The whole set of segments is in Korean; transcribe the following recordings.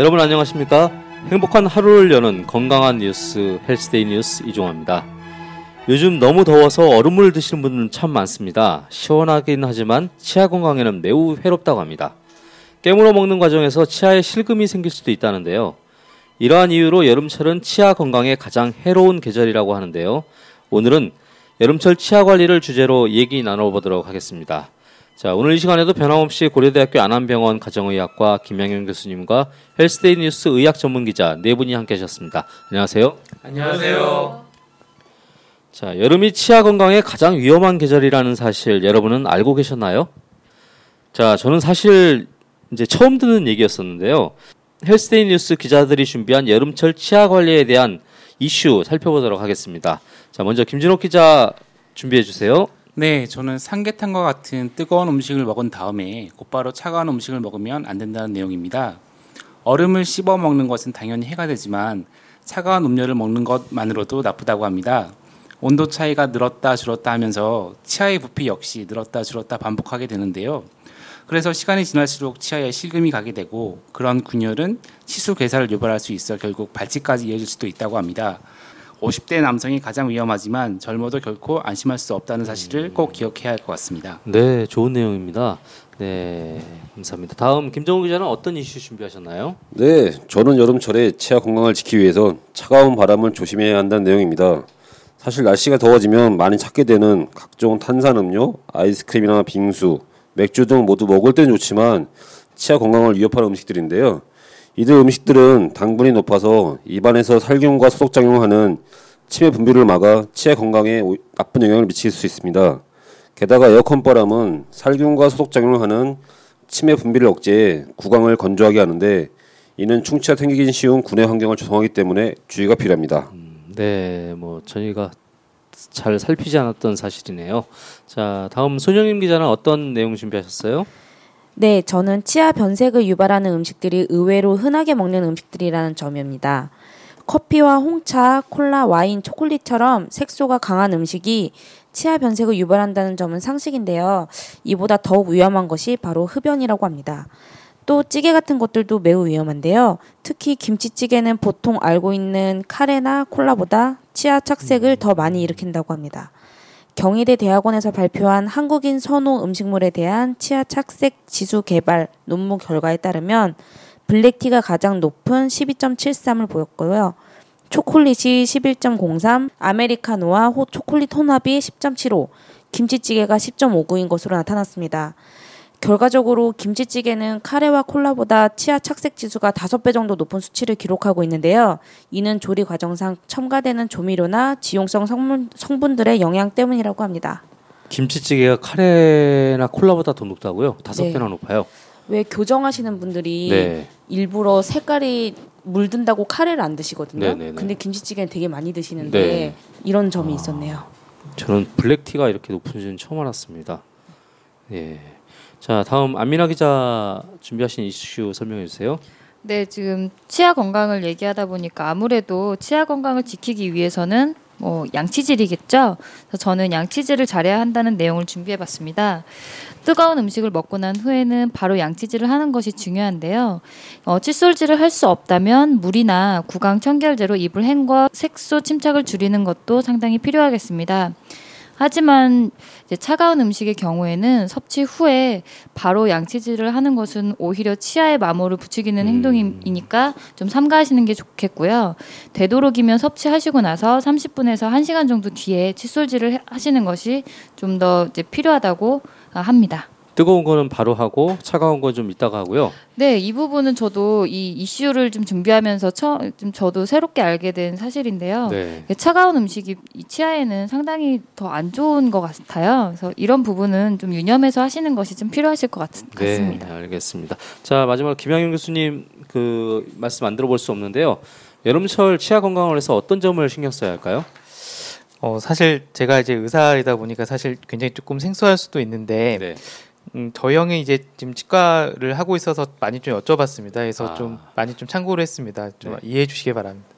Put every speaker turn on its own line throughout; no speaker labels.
여러분 안녕하십니까? 행복한 하루를 여는 건강한 뉴스 헬스데이 뉴스 이종화입니다. 요즘 너무 더워서 얼음물 드시는 분들은 참 많습니다. 시원하긴 하지만 치아 건강에는 매우 해롭다고 합니다. 깨물어 먹는 과정에서 치아에 실금이 생길 수도 있다는데요. 이러한 이유로 여름철은 치아 건강에 가장 해로운 계절이라고 하는데요. 오늘은 여름철 치아 관리를 주제로 얘기 나눠보도록 하겠습니다. 자, 오늘 이 시간에도 변함없이 고려대학교 안암병원 가정의학과 김양현 교수님과 헬스데이 뉴스 의학 전문 기자 네 분이 함께 하셨습니다. 안녕하세요.
안녕하세요.
자, 여름이 치아 건강에 가장 위험한 계절이라는 사실 여러분은 알고 계셨나요? 자, 저는 사실 이제 처음 듣는 얘기였었는데요. 헬스데이 뉴스 기자들이 준비한 여름철 치아 관리에 대한 이슈 살펴보도록 하겠습니다. 자, 먼저 김진옥 기자 준비해 주세요.
네, 저는 삼계탕과 같은 뜨거운 음식을 먹은 다음에 곧바로 차가운 음식을 먹으면 안 된다는 내용입니다. 얼음을 씹어 먹는 것은 당연히 해가 되지만 차가운 음료를 먹는 것만으로도 나쁘다고 합니다. 온도 차이가 늘었다 줄었다 하면서 치아의 부피 역시 늘었다 줄었다 반복하게 되는데요. 그래서 시간이 지날수록 치아에 실금이 가게 되고 그런 균열은 치수 괴사를 유발할 수 있어 결국 발치까지 이어질 수도 있다고 합니다. 50대 남성이 가장 위험하지만 젊어도 결코 안심할 수 없다는 사실을 꼭 기억해야 할 것 같습니다.
네, 좋은 내용입니다. 네, 감사합니다. 다음 김정우 기자는 어떤 이슈 준비하셨나요?
네, 저는 여름철에 치아 건강을 지키기 위해서 차가운 바람을 조심해야 한다는 내용입니다. 사실 날씨가 더워지면 많이 찾게 되는 각종 탄산음료, 아이스크림이나 빙수, 맥주 등 모두 먹을 때는 좋지만 치아 건강을 위협하는 음식들인데요. 이들 음식들은 당분이 높아서 입안에서 살균과 소독 작용하는 치매 분비를 막아 치아 건강에 나쁜 영향을 미칠 수 있습니다. 게다가 에어컨 바람은 살균과 소독 작용을 하는 치매 분비를 억제해 구강을 건조하게 하는데 이는 충치가 생기기 쉬운 구내 환경을 조성하기 때문에 주의가 필요합니다.
음, 네, 뭐 저희가 잘 살피지 않았던 사실이네요. 자, 다음 손영임 기자는 어떤 내용 준비하셨어요?
네, 저는 치아 변색을 유발하는 음식들이 의외로 흔하게 먹는 음식들이라는 점입니다. 커피와 홍차, 콜라, 와인, 초콜릿처럼 색소가 강한 음식이 치아 변색을 유발한다는 점은 상식인데요. 이보다 더욱 위험한 것이 바로 흡연이라고 합니다. 또 찌개 같은 것들도 매우 위험한데요. 특히 김치찌개는 보통 알고 있는 카레나 콜라보다 치아 착색을 더 많이 일으킨다고 합니다. 경희대 대학원에서 발표한 한국인 선호 음식물에 대한 치아 착색 지수 개발 논문 결과에 따르면 블랙티가 가장 높은 12.73을 보였고요. 초콜릿이 11.03, 아메리카노와 호, 초콜릿 혼합이 10.75, 김치찌개가 10.59인 것으로 나타났습니다. 결과적으로 김치찌개는 카레와 콜라보다 치아 착색 지수가 5배 정도 높은 수치를 기록하고 있는데요. 이는 조리 과정상 첨가되는 조미료나 지용성 성분, 성분들의 영향 때문이라고 합니다.
김치찌개가 카레나 콜라보다 더 높다고요? 다섯
네.
배나 높아요.
왜 교정하시는 분들이
네.
일부러 색깔이 물든다고 카레를 안 드시거든요.
네네네.
근데 김치찌개는 되게 많이 드시는데
네.
이런 점이 있었네요.
저는 블랙티가 이렇게 높은지는 처음 알았습니다. 예. 자, 다음 안민아 기자 준비하신 이슈 설명해 주세요.
네, 지금 치아 건강을 얘기하다 보니까 아무래도 치아 건강을 지키기 위해서는 뭐 양치질이겠죠. 그래서 저는 양치질을 잘해야 한다는 내용을 준비해봤습니다. 뜨거운 음식을 먹고 난 후에는 바로 양치질을 하는 것이 중요한데요. 어, 칫솔질을 할 수 없다면 물이나 구강 청결제로 입을 헹궈 색소 침착을 줄이는 것도 상당히 필요하겠습니다. 하지만 차가운 음식의 경우에는 섭취 후에 바로 양치질을 하는 것은 오히려 치아에 마모를 붙이기는
음.
행동이니까 좀 삼가하시는 게 좋겠고요. 되도록이면 섭취하시고 나서 30분에서 1시간 정도 뒤에 칫솔질을 해- 하시는 것이 좀 더 필요하다고 아, 합니다.
뜨거운 거는 바로 하고 차가운 건 좀 이따가 하고요.
네, 이 부분은 저도 이 이슈를 좀 준비하면서 처, 좀 저도 새롭게 알게 된 사실인데요.
네.
차가운 음식이 이 치아에는 상당히 더 안 좋은 것 같아요. 그래서 이런 부분은 좀 유념해서 하시는 것이 좀 필요하실 것 같, 같습니다.
네, 알겠습니다. 자, 마지막으로 김양윤 교수님 그 말씀 안 들어볼 수 없는데요. 여름철 치아 건강을 위해서 어떤 점을 신경 써야 할까요?
어 사실 제가 이제 의사이다 보니까 사실 굉장히 조금 생소할 수도 있는데
네.
음, 저희 형이 이제 지금 치과를 하고 있어서 많이 좀 여쭤봤습니다. 그래서
아.
좀 많이 좀 참고를 했습니다. 좀
네.
이해해 주시기 바랍니다.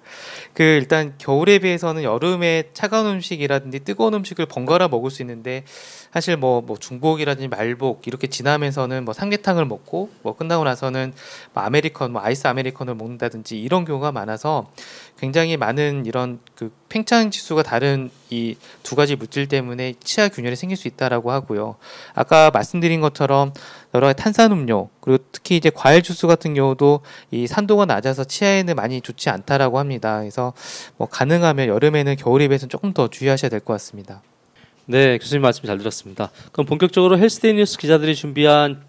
그 일단 겨울에 비해서는 여름에 차가운 음식이라든지 뜨거운 음식을 번갈아 먹을 수 있는데 사실 뭐, 뭐 중복이라든지 말복 이렇게 지나면서는 뭐 삼계탕을 먹고 뭐 끝나고 나서는 뭐 아메리컨, 뭐 아이스 아메리컨을 먹는다든지 이런 경우가 많아서 굉장히 많은 이런 그 팽창 지수가 다른 이 두 가지 물질 때문에 치아 균열이 생길 수 있다라고 하고요. 아까 말씀드린 것처럼 여러 가지 탄산음료 그리고 특히 이제 과일 주스 같은 경우도 이 산도가 낮아서 치아에는 많이 좋지 않다라고 합니다. 그래서 뭐 가능하면 여름에는 겨울에 비해서는 조금 더 주의하셔야 될 것 같습니다.
네, 교수님 말씀 잘 들었습니다. 그럼 본격적으로 헬스데이 뉴스 기자들이 준비한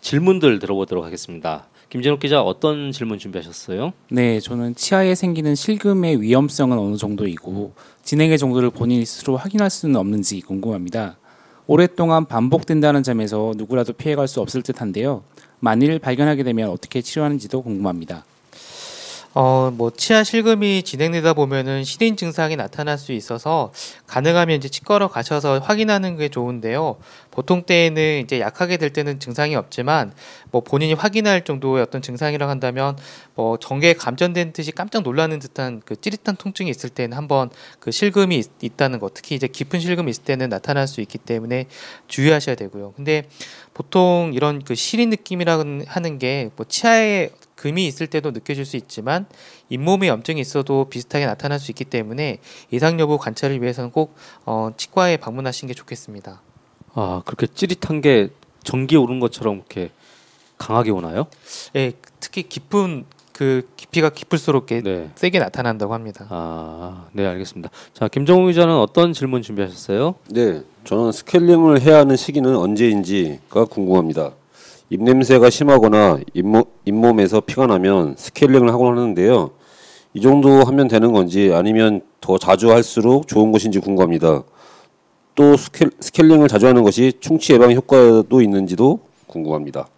질문들 들어보도록 하겠습니다. 김진욱 기자 어떤 질문 준비하셨어요?
네, 저는 치아에 생기는 실금의 위험성은 어느 정도이고 진행의 정도를 본인 스스로 확인할 수는 없는지 궁금합니다. 오랫동안 반복된다는 점에서 누구라도 피해갈 수 없을 듯한데요. 만일 발견하게 되면 어떻게 치료하는지도 궁금합니다.
어, 뭐 치아 실금이 진행되다 보면은 시린 증상이 나타날 수 있어서 가능하면 이제 치과로 가셔서 확인하는 게 좋은데요. 보통 때에는 이제 약하게 될 때는 증상이 없지만 뭐 본인이 확인할 정도의 어떤 증상이라고 한다면 뭐 전개에 감전된 듯이 깜짝 놀라는 듯한 그 찌릿한 통증이 있을 때는 한번 그 실금이 있, 다는 것, 특히 이제 깊은 실금이 있을 때는 나타날 수 있기 때문에 주의하셔야 되고요. 근데 보통 이런 그 시린 느낌이라고 하는 게 뭐 치아에 금이 있을 때도 느껴질 수 있지만 잇몸에 염증이 있어도 비슷하게 나타날 수 있기 때문에 이상 여부 관찰을 위해서는 꼭 어, 치과에 방문하시는 게 좋겠습니다.
아 그렇게 찌릿한 게 전기 오른 것처럼 이렇게 강하게 오나요?
예, 특히 깊은 그 깊이가 깊을수록 게
네.
세게 나타난다고 합니다.
아, 네 알겠습니다. 자 김정우 기자는 어떤 질문 준비하셨어요?
네, 저는 스케일링을 해야 하는 시기는 언제인지가 궁금합니다. 입냄새가 심하거나 잇몸, 잇몸에서 피가 나면 스케일링을 하곤 하는데요. 이 정도 하면 되는 건지 아니면 더 자주 할수록 좋은 것인지 궁금합니다. 또 스케, 스케일링을 자주 하는 것이 충치 예방 효과도 있는지도 궁금합니다.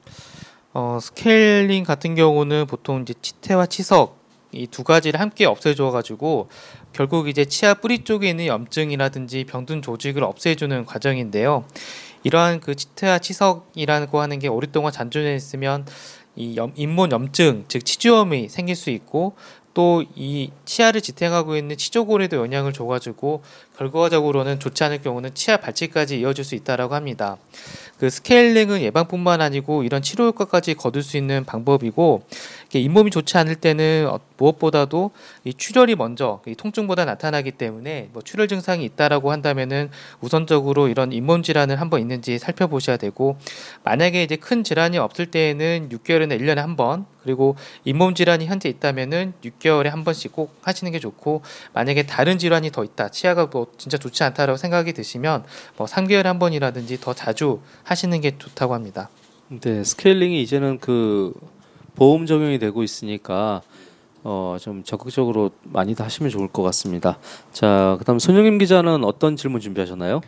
어, 스케일링 같은 경우는 보통 이제 치태와 치석 이 두 가지를 함께 없애줘 가지고 결국 이제 치아 뿌리 쪽에 있는 염증이라든지 병든 조직을 없애주는 과정인데요. 이러한 그 치태와 치석이라고 하는 게 오랫동안 잔존해 있으면 이 염, 잇몸 염증 즉 치주염이 생길 수 있고 또 이 치아를 지탱하고 있는 치조골에도 영향을 줘가지고 결과적으로는 좋지 않을 경우는 치아 발치까지 이어질 수 있다라고 합니다. 그 스케일링은 예방뿐만 아니고 이런 치료 효과까지 거둘 수 있는 방법이고 잇몸이 좋지 않을 때는 어, 무엇보다도 이 출혈이 먼저 이 통증보다 나타나기 때문에 뭐 출혈 증상이 있다라고 한다면은 우선적으로 이런 잇몸 질환을 한번 있는지 살펴보셔야 되고 만약에 이제 큰 질환이 없을 때에는 6개월이나 1년에 한 번 그리고 잇몸 질환이 현재 있다면은 6개월에 한 번씩 꼭 하시는 게 좋고 만약에 다른 질환이 더 있다 치아가 뭐 진짜 좋지 않다라고 생각이 드시면 뭐 3개월에 한 번이라든지 더 자주 하시는 게 좋다고 합니다.
네 스케일링이 이제는 그 보험 적용이 되고 있으니까 어, 좀 적극적으로 많이들 하시면 좋을 것 같습니다. 자, 그다음 손영임 기자는 어떤 질문 준비하셨나요?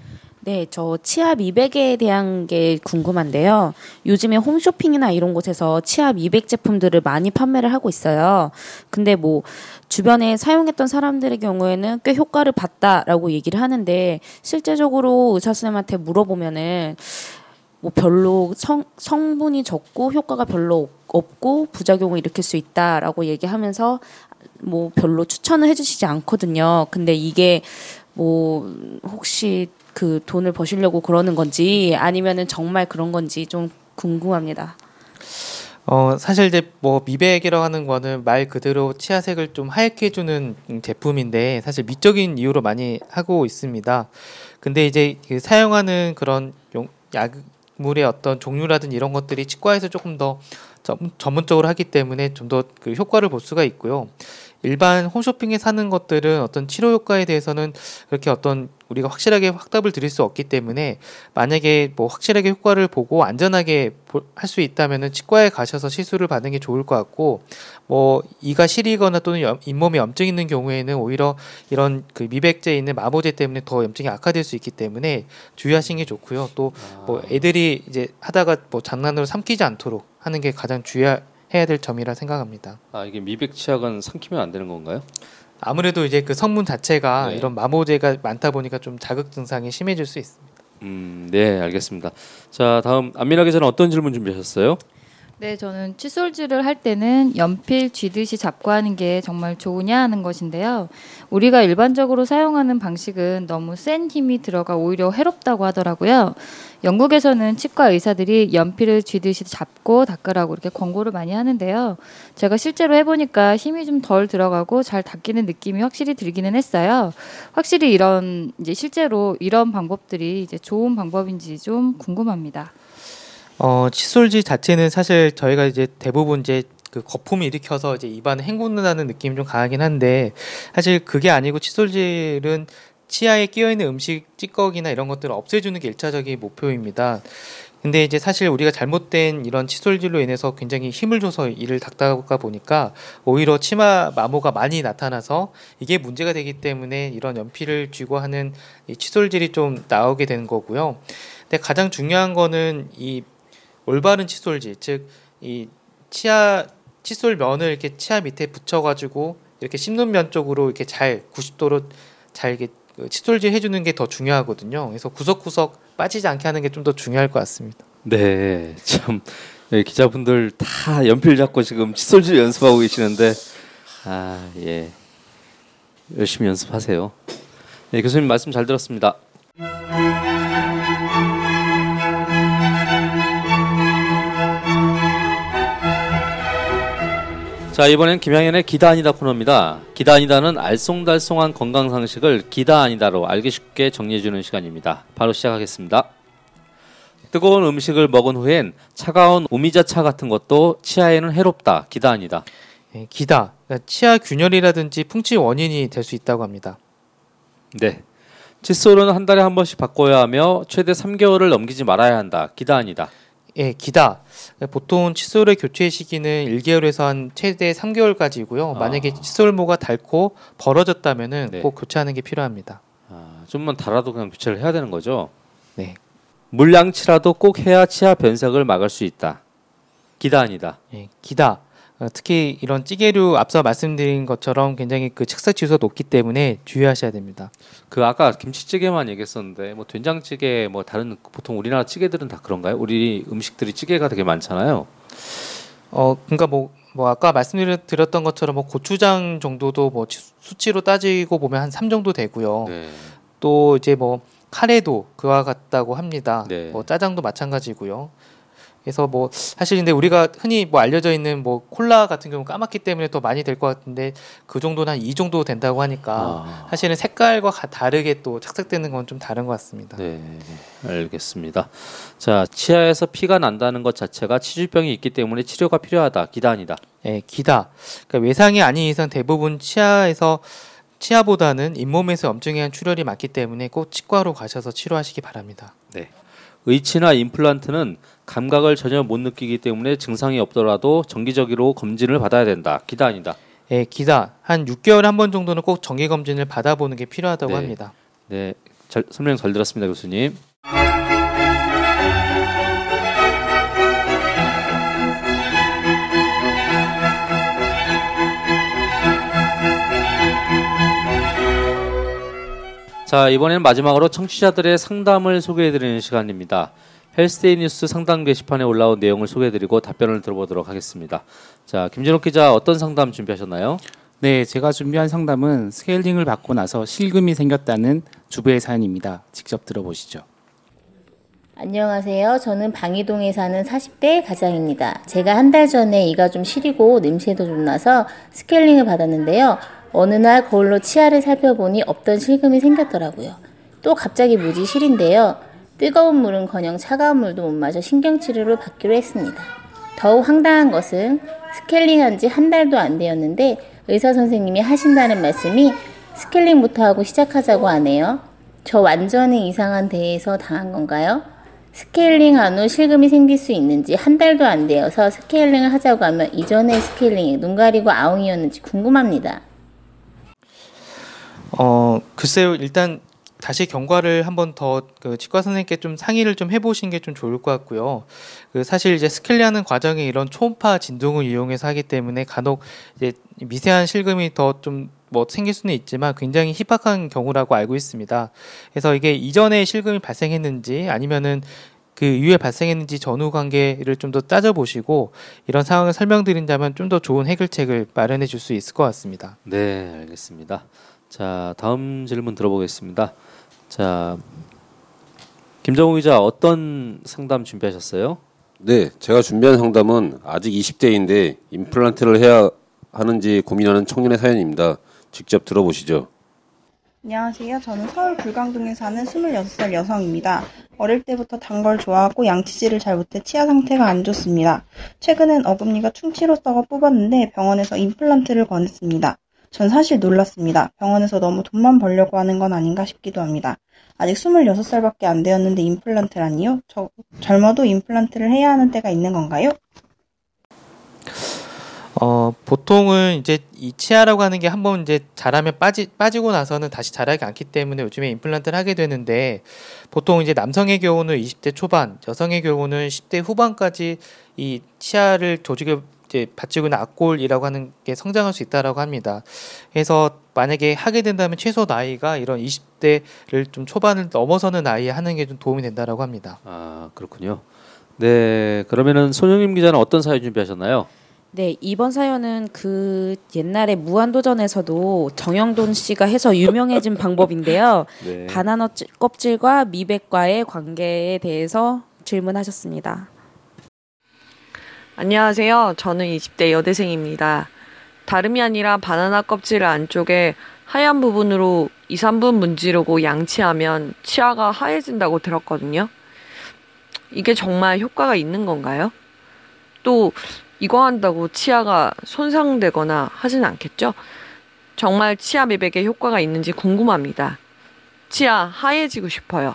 네, 저 치아 미백에 대한 게 궁금한데요. 요즘에 홈쇼핑이나 이런 곳에서 치아 미백 제품들을 많이 판매를 하고 있어요. 근데 뭐 주변에 사용했던 사람들의 경우에는 꽤 효과를 봤다라고 얘기를 하는데 실제적으로 의사 선생님한테 물어보면은 뭐 별로 성, 성분이 적고 효과가 별로 없고 부작용을 일으킬 수 있다라고 얘기하면서 뭐 별로 추천을 해주시지 않거든요. 근데 이게 뭐 혹시 그 돈을 버시려고 그러는 건지 아니면은 정말 그런 건지 좀 궁금합니다.
어 사실 이제 뭐 미백이라고 하는 거는 말 그대로 치아색을 좀 하얗게 해주는 제품인데 사실 미적인 이유로 많이 하고 있습니다. 근데 이제 그 사용하는 그런 용, 약물의 어떤 종류라든지 이런 것들이 치과에서 조금 더 전문적으로 하기 때문에 좀 더 그 효과를 볼 수가 있고요. 일반 홈쇼핑에 사는 것들은 어떤 치료 효과에 대해서는 그렇게 어떤 우리가 확실하게 확답을 드릴 수 없기 때문에 만약에 뭐 확실하게 효과를 보고 안전하게 할 수 있다면은 치과에 가셔서 시술을 받는 게 좋을 것 같고 뭐 이가 시리거나 또는 염, 잇몸에 염증 있는 경우에는 오히려 이런 그 미백제에 있는 마모제 때문에 더 염증이 악화될 수 있기 때문에 주의하시는 게 좋고요. 또 뭐 애들이 이제 하다가 뭐 장난으로 삼키지 않도록 하는 게 가장 주의해야 될 점이라 생각합니다.
아 이게 미백 치약은 삼키면 안 되는 건가요?
아무래도 이제 그 성분 자체가
네.
이런 마모제가 많다 보니까 좀 자극 증상이 심해질 수 있습니다.
음, 네 알겠습니다. 자 다음 안민아 기자는 어떤 질문 준비하셨어요?
네, 저는 칫솔질을 할 때는 연필 쥐듯이 잡고 하는 게 정말 좋으냐 하는 것인데요. 우리가 일반적으로 사용하는 방식은 너무 센 힘이 들어가 오히려 해롭다고 하더라고요. 영국에서는 치과 의사들이 연필을 쥐듯이 잡고 닦으라고 이렇게 권고를 많이 하는데요. 제가 실제로 해보니까 힘이 좀 덜 들어가고 잘 닦이는 느낌이 확실히 들기는 했어요. 확실히 이런 이제 실제로 이런 방법들이 이제 좋은 방법인지 좀 궁금합니다.
어, 칫솔질 자체는 사실 저희가 이제 대부분 이제 그 거품을 일으켜서 이제 입안을 헹군다는 느낌이 좀 강하긴 한데 사실 그게 아니고 칫솔질은 치아에 끼어 있는 음식 찌꺼기나 이런 것들을 없애주는 게 일차적인 목표입니다. 근데 이제 사실 우리가 잘못된 이런 칫솔질로 인해서 굉장히 힘을 줘서 이를 닦다가 보니까 오히려 치마 마모가 많이 나타나서 이게 문제가 되기 때문에 이런 연필을 쥐고 하는 이 칫솔질이 좀 나오게 되는 거고요. 근데 가장 중요한 거는 이 올바른 칫솔질, 즉 이 치아 칫솔 면을 이렇게 치아 밑에 붙여가지고 이렇게 씹는 면 쪽으로 이렇게 잘 90도로 잘 이렇게 그 칫솔질 해주는 게 더 중요하거든요. 그래서 구석구석 빠지지 않게 하는 게 좀 더 중요할 것 같습니다.
네, 참 네, 기자분들 다 연필 잡고 지금 칫솔질 연습하고 계시는데 아 예, 열심히 연습하세요. 네, 교수님 말씀 잘 들었습니다. 자 이번엔 김양현의 기다 아니다 코너입니다. 기다 아니다는 알쏭달쏭한 건강 상식을 기다 아니다로 알기 쉽게 정리해주는 시간입니다. 바로 시작하겠습니다. 뜨거운 음식을 먹은 후엔 차가운 오미자차 같은 것도 치아에는 해롭다. 기다 아니다.
예, 기다, 그러니까 치아 균열이라든지 풍치 원인이 될 수 있다고 합니다.
네. 칫솔은 한 달에 한 번씩 바꿔야 하며 최대 3개월을 넘기지 말아야 한다. 기다 아니다.
예, 기다. 보통 칫솔의 교체 시기는 1개월에서 한 최대 3개월까지고요.
아.
만약에 칫솔모가 닳고 벌어졌다면은
네.
꼭 교체하는 게 필요합니다.
아, 좀만 달아도 그냥 교체를 해야 되는 거죠.
네.
물양치라도 꼭 해야 치아 변색을 막을 수 있다. 기다 아니다.
예, 기다. 어, 특히 이런 찌개류 앞서 말씀드린 것처럼 굉장히 그 착색 지수가 높기 때문에 주의하셔야 됩니다.
그 아까 김치찌개만 얘기했었는데 뭐 된장찌개 뭐 다른 보통 우리나라 찌개들은 다 그런가요? 우리 음식들이 찌개가 되게 많잖아요.
어, 그러니까 뭐, 뭐 아까 말씀드렸던 것처럼 뭐 고추장 정도도 뭐 치- 수치로 따지고 보면 한3 정도 되고요.
네.
또 이제 뭐 카레도 그와 같다고 합니다.
네.
뭐 짜장도 마찬가지고요. 그래서 뭐 사실 근데 우리가 흔히 뭐 알려져 있는 뭐 콜라 같은 경우 까맣기 때문에 더 많이 될 것 같은데 그 정도는 한 이 정도 된다고 하니까
아.
사실은 색깔과 가- 다르게 또 착색되는 건 좀 다른 것 같습니다.
네, 알겠습니다. 자, 치아에서 피가 난다는 것 자체가 치주병이 있기 때문에 치료가 필요하다. 기다 아니다.
예, 기다. 그러니까 외상이 아닌 이상 대부분 치아에서 치아보다는 잇몸에서 염증에 의한 출혈이 많기 때문에 꼭 치과로 가셔서 치료하시기 바랍니다.
네. 의치나 임플란트는 감각을 전혀 못 느끼기 때문에 증상이 없더라도 정기적으로 검진을 받아야 된다. 기다 아니다.
예, 기다. 한 6개월에 한 번 정도는 꼭 정기 검진을 받아보는 게 필요하다고
네.
합니다.
네, 잘, 설명 잘 들었습니다, 교수님. 자, 이번에는 마지막으로 청취자들의 상담을 소개해 드리는 시간입니다. 헬스데이 뉴스 상담 게시판에 올라온 내용을 소개해드리고 답변을 들어보도록 하겠습니다. 자, 김진욱 기자 어떤 상담 준비하셨나요?
네, 제가 준비한 상담은 스케일링을 받고 나서 실금이 생겼다는 주부의 사연입니다. 직접 들어보시죠.
안녕하세요. 저는 방이동에 사는 40대 가장입니다. 제가 한 달 전에 이가 좀 시리고 냄새도 좀 나서 스케일링을 받았는데요. 어느 날 거울로 치아를 살펴보니 없던 실금이 생겼더라고요. 또 갑자기 무지 시린데요. 뜨거운 물은커녕 차가운 물도 못 마셔 신경치료를 받기로 했습니다. 더욱 황당한 것은 스케일링한 지 한 달도 안 되었는데 의사 선생님이 하신다는 말씀이 스케일링부터 하고 시작하자고 하네요. 저 완전히 이상한 데에서 당한 건가요? 스케일링 한후 실금이 생길 수 있는지 한 달도 안 되어서 스케일링을 하자고 하면 이전의 스케일링이 눈 가리고 아웅이었는지 궁금합니다.
어, 글쎄요. 일단 다시 경과를 한번 더 그 치과 선생님께 좀 상의를 좀 해보신 게 좀 좋을 것 같고요. 그 사실 이제 스케일링하는 과정에 이런 초음파 진동을 이용해서 하기 때문에 간혹 이제 미세한 실금이 더좀 뭐 생길 수는 있지만 굉장히 희박한 경우라고 알고 있습니다. 그래서 이게 이전에 실금이 발생했는지 아니면은 그 이후에 발생했는지 전후 관계를 좀 더 따져보시고 이런 상황을 설명드린다면 좀 더 좋은 해결책을 마련해 줄 수 있을 것 같습니다.
네, 알겠습니다. 자, 다음 질문 들어보겠습니다. 자, 김정우 기자 어떤 상담 준비하셨어요?
네, 제가 준비한 상담은 아직 20대인데 임플란트를 해야 하는지 고민하는 청년의 사연입니다. 직접 들어보시죠.
안녕하세요. 저는 서울 불광동에 사는 26살 여성입니다. 어릴 때부터 단 걸 좋아하고 양치질을 잘 못해 치아 상태가 안 좋습니다. 최근엔 어금니가 충치로 썩어 뽑았는데 병원에서 임플란트를 권했습니다. 전 사실 놀랐습니다. 병원에서 너무 돈만 벌려고 하는 건 아닌가 싶기도 합니다. 아직 26살밖에 안 되었는데 임플란트라니요? 저 젊어도 임플란트를 해야 하는 때가 있는 건가요?
어, 보통은 이제 이 치아라고 하는 게 한번 이제 자라면 빠지, 빠지고 나서는 다시 자라지 않기 때문에 요즘에 임플란트를 하게 되는데 보통 이제 남성의 경우는 20대 초반, 여성의 경우는 10대 후반까지 이 치아를 조직을 이제 받치고 있는 악골이라고 하는 게 성장할 수 있다라고 합니다. 그래서 만약에 하게 된다면 최소 나이가 이런 20대를 좀 초반을 넘어서는 나이에 하는 게 좀 도움이 된다라고 합니다.
아, 그렇군요. 네, 그러면은 손영임 기자는 어떤 사연 준비하셨나요?
네, 이번 사연은 그 옛날에 무한도전에서도 정영돈 씨가 해서 유명해진 방법인데요.
네.
바나나 찌- 껍질과 미백과의 관계에 대해서 질문하셨습니다.
안녕하세요. 저는 20대 여대생입니다. 다름이 아니라 바나나 껍질 안쪽에 하얀 부분으로 2, 3분 문지르고 양치하면 치아가 하얘진다고 들었거든요. 이게 정말 효과가 있는 건가요? 또 이거 한다고 치아가 손상되거나 하진 않겠죠? 정말 치아 미백에 효과가 있는지 궁금합니다. 치아 하얘지고 싶어요.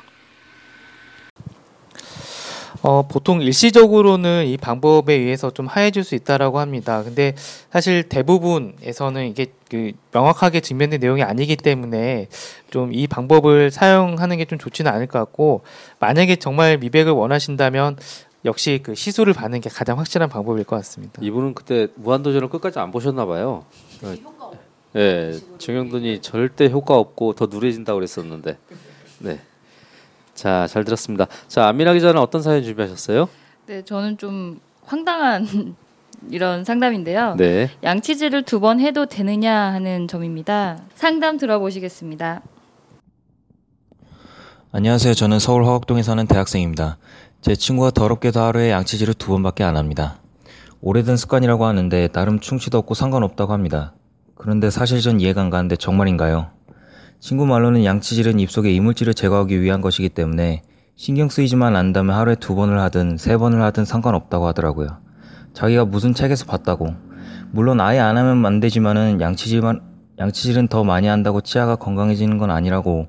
어, 보통 일시적으로는 이 방법에 의해서 좀 하얘질 수 있다라고 합니다. 근데 사실 대부분에서는 이게 그 명확하게 증명된 내용이 아니기 때문에 좀 이 방법을 사용하는 게 좀 좋지는 않을 것 같고 만약에 정말 미백을 원하신다면 역시 그 시술을 받는 게 가장 확실한 방법일 것 같습니다.
이분은 그때 무한도전을 끝까지 안 보셨나 봐요. 예, 정영돈이 절대 효과 없고 더 누래진다고 그랬었는데. 네. 자, 잘 들었습니다. 자, 안민아 기자는 어떤 사연 준비하셨어요?
네, 저는 좀 황당한 이런 상담인데요.
네.
양치질을 두 번 해도 되느냐 하는 점입니다. 상담 들어보시겠습니다.
안녕하세요. 저는 서울 화곡동에 사는 대학생입니다. 제 친구가 더럽게도 하루에 양치질을 두 번밖에 안 합니다. 오래된 습관이라고 하는데 나름 충치도 없고 상관없다고 합니다. 그런데 사실 전 이해가 안 가는데 정말인가요? 친구 말로는 양치질은 입속의 이물질을 제거하기 위한 것이기 때문에 신경 쓰이지만 않다면 하루에 두 번을 하든 세 번을 하든 상관없다고 하더라고요. 자기가 무슨 책에서 봤다고. 물론 아예 안 하면 안 되지만은 양치질만 양치질은 더 많이 한다고 치아가 건강해지는 건 아니라고.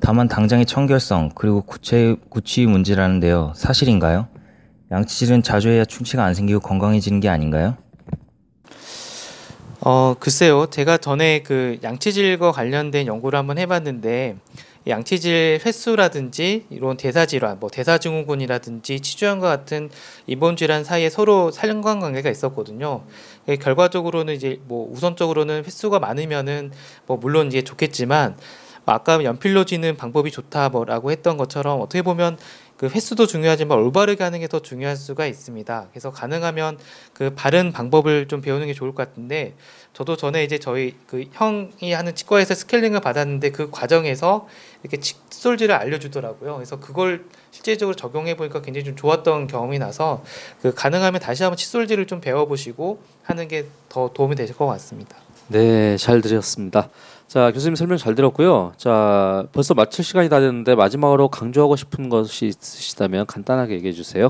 다만 당장의 청결성 그리고 구체 구취 문제라는데요. 사실인가요? 양치질은 자주 해야 충치가 안 생기고 건강해지는 게 아닌가요?
어, 글쎄요. 제가 전에 그 양치질과 관련된 연구를 한번 해봤는데 이 양치질 횟수라든지 이런 대사질환, 뭐 대사증후군이라든지 치주염과 같은 입원 질환 사이에 서로 상관관계가 있었거든요. 예, 결과적으로는 이제 뭐 우선적으로는 횟수가 많으면은 뭐 물론 이제 좋겠지만 뭐 아까 연필로 지는 방법이 좋다 뭐라고 했던 것처럼 어떻게 보면 그 횟수도 중요하지만 올바르게 하는 게 더 중요할 수가 있습니다. 그래서 가능하면 그 바른 방법을 좀 배우는 게 좋을 것 같은데 저도 전에 이제 저희 그 형이 하는 치과에서 스케일링을 받았는데 그 과정에서 이렇게 칫솔질을 알려주더라고요. 그래서 그걸 실제적으로 적용해 보니까 굉장히 좀 좋았던 경험이 나서 그 가능하면 다시 한번 칫솔질을 좀 배워보시고 하는 게 더 도움이 되실 것 같습니다.
네, 잘 들었습니다. 자, 교수님 설명 잘 들었고요. 자, 벌써 마칠 시간이 다 됐는데 마지막으로 강조하고 싶은 것이 있으시다면 간단하게 얘기해 주세요.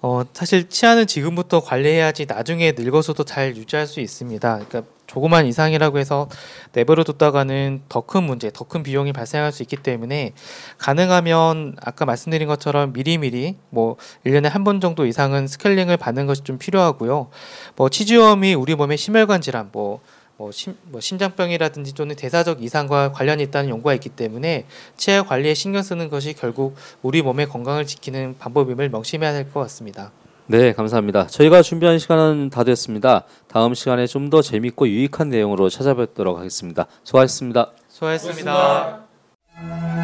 어, 사실 치아는 지금부터 관리해야지 나중에 늙어서도 잘 유지할 수 있습니다. 그러니까 조그만 이상이라고 해서 내버려 뒀다가는 더 큰 문제, 더 큰 비용이 발생할 수 있기 때문에 가능하면 아까 말씀드린 것처럼 미리미리 뭐 1년에 한 번 정도 이상은 스케일링을 받는 것이 좀 필요하고요. 뭐 치주염이 우리 몸의 심혈관 질환, 뭐 뭐, 심, 뭐 심장병이라든지 또는 대사적 이상과 관련이 있다는 연구가 있기 때문에 치아 관리에 신경 쓰는 것이 결국 우리 몸의 건강을 지키는 방법임을 명심해야 될것 같습니다.
네, 감사합니다. 저희가 준비한 시간은 다 됐습니다. 다음 시간에 좀 더 재밌고 유익한 내용으로 찾아뵙도록 하겠습니다. 수고하셨습니다.
수고하셨습니다.
수고하셨습니다.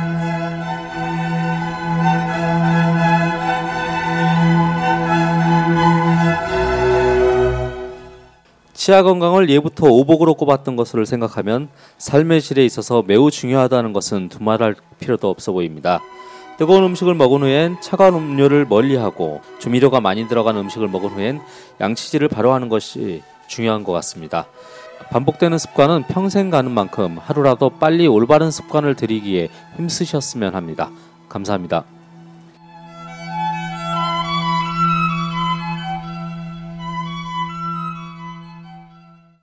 치아 건강을 예부터 오복으로 꼽았던 것으로 생각하면 삶의 질에 있어서 매우 중요하다는 것은 두말할 필요도 없어 보입니다. 뜨거운 음식을 먹은 후엔 차가운 음료를 멀리하고 조미료가 많이 들어간 음식을 먹은 후엔 양치질을 바로 하는 것이 중요한 것 같습니다. 반복되는 습관은 평생 가는 만큼 하루라도 빨리 올바른 습관을 들이기에 힘쓰셨으면 합니다. 감사합니다.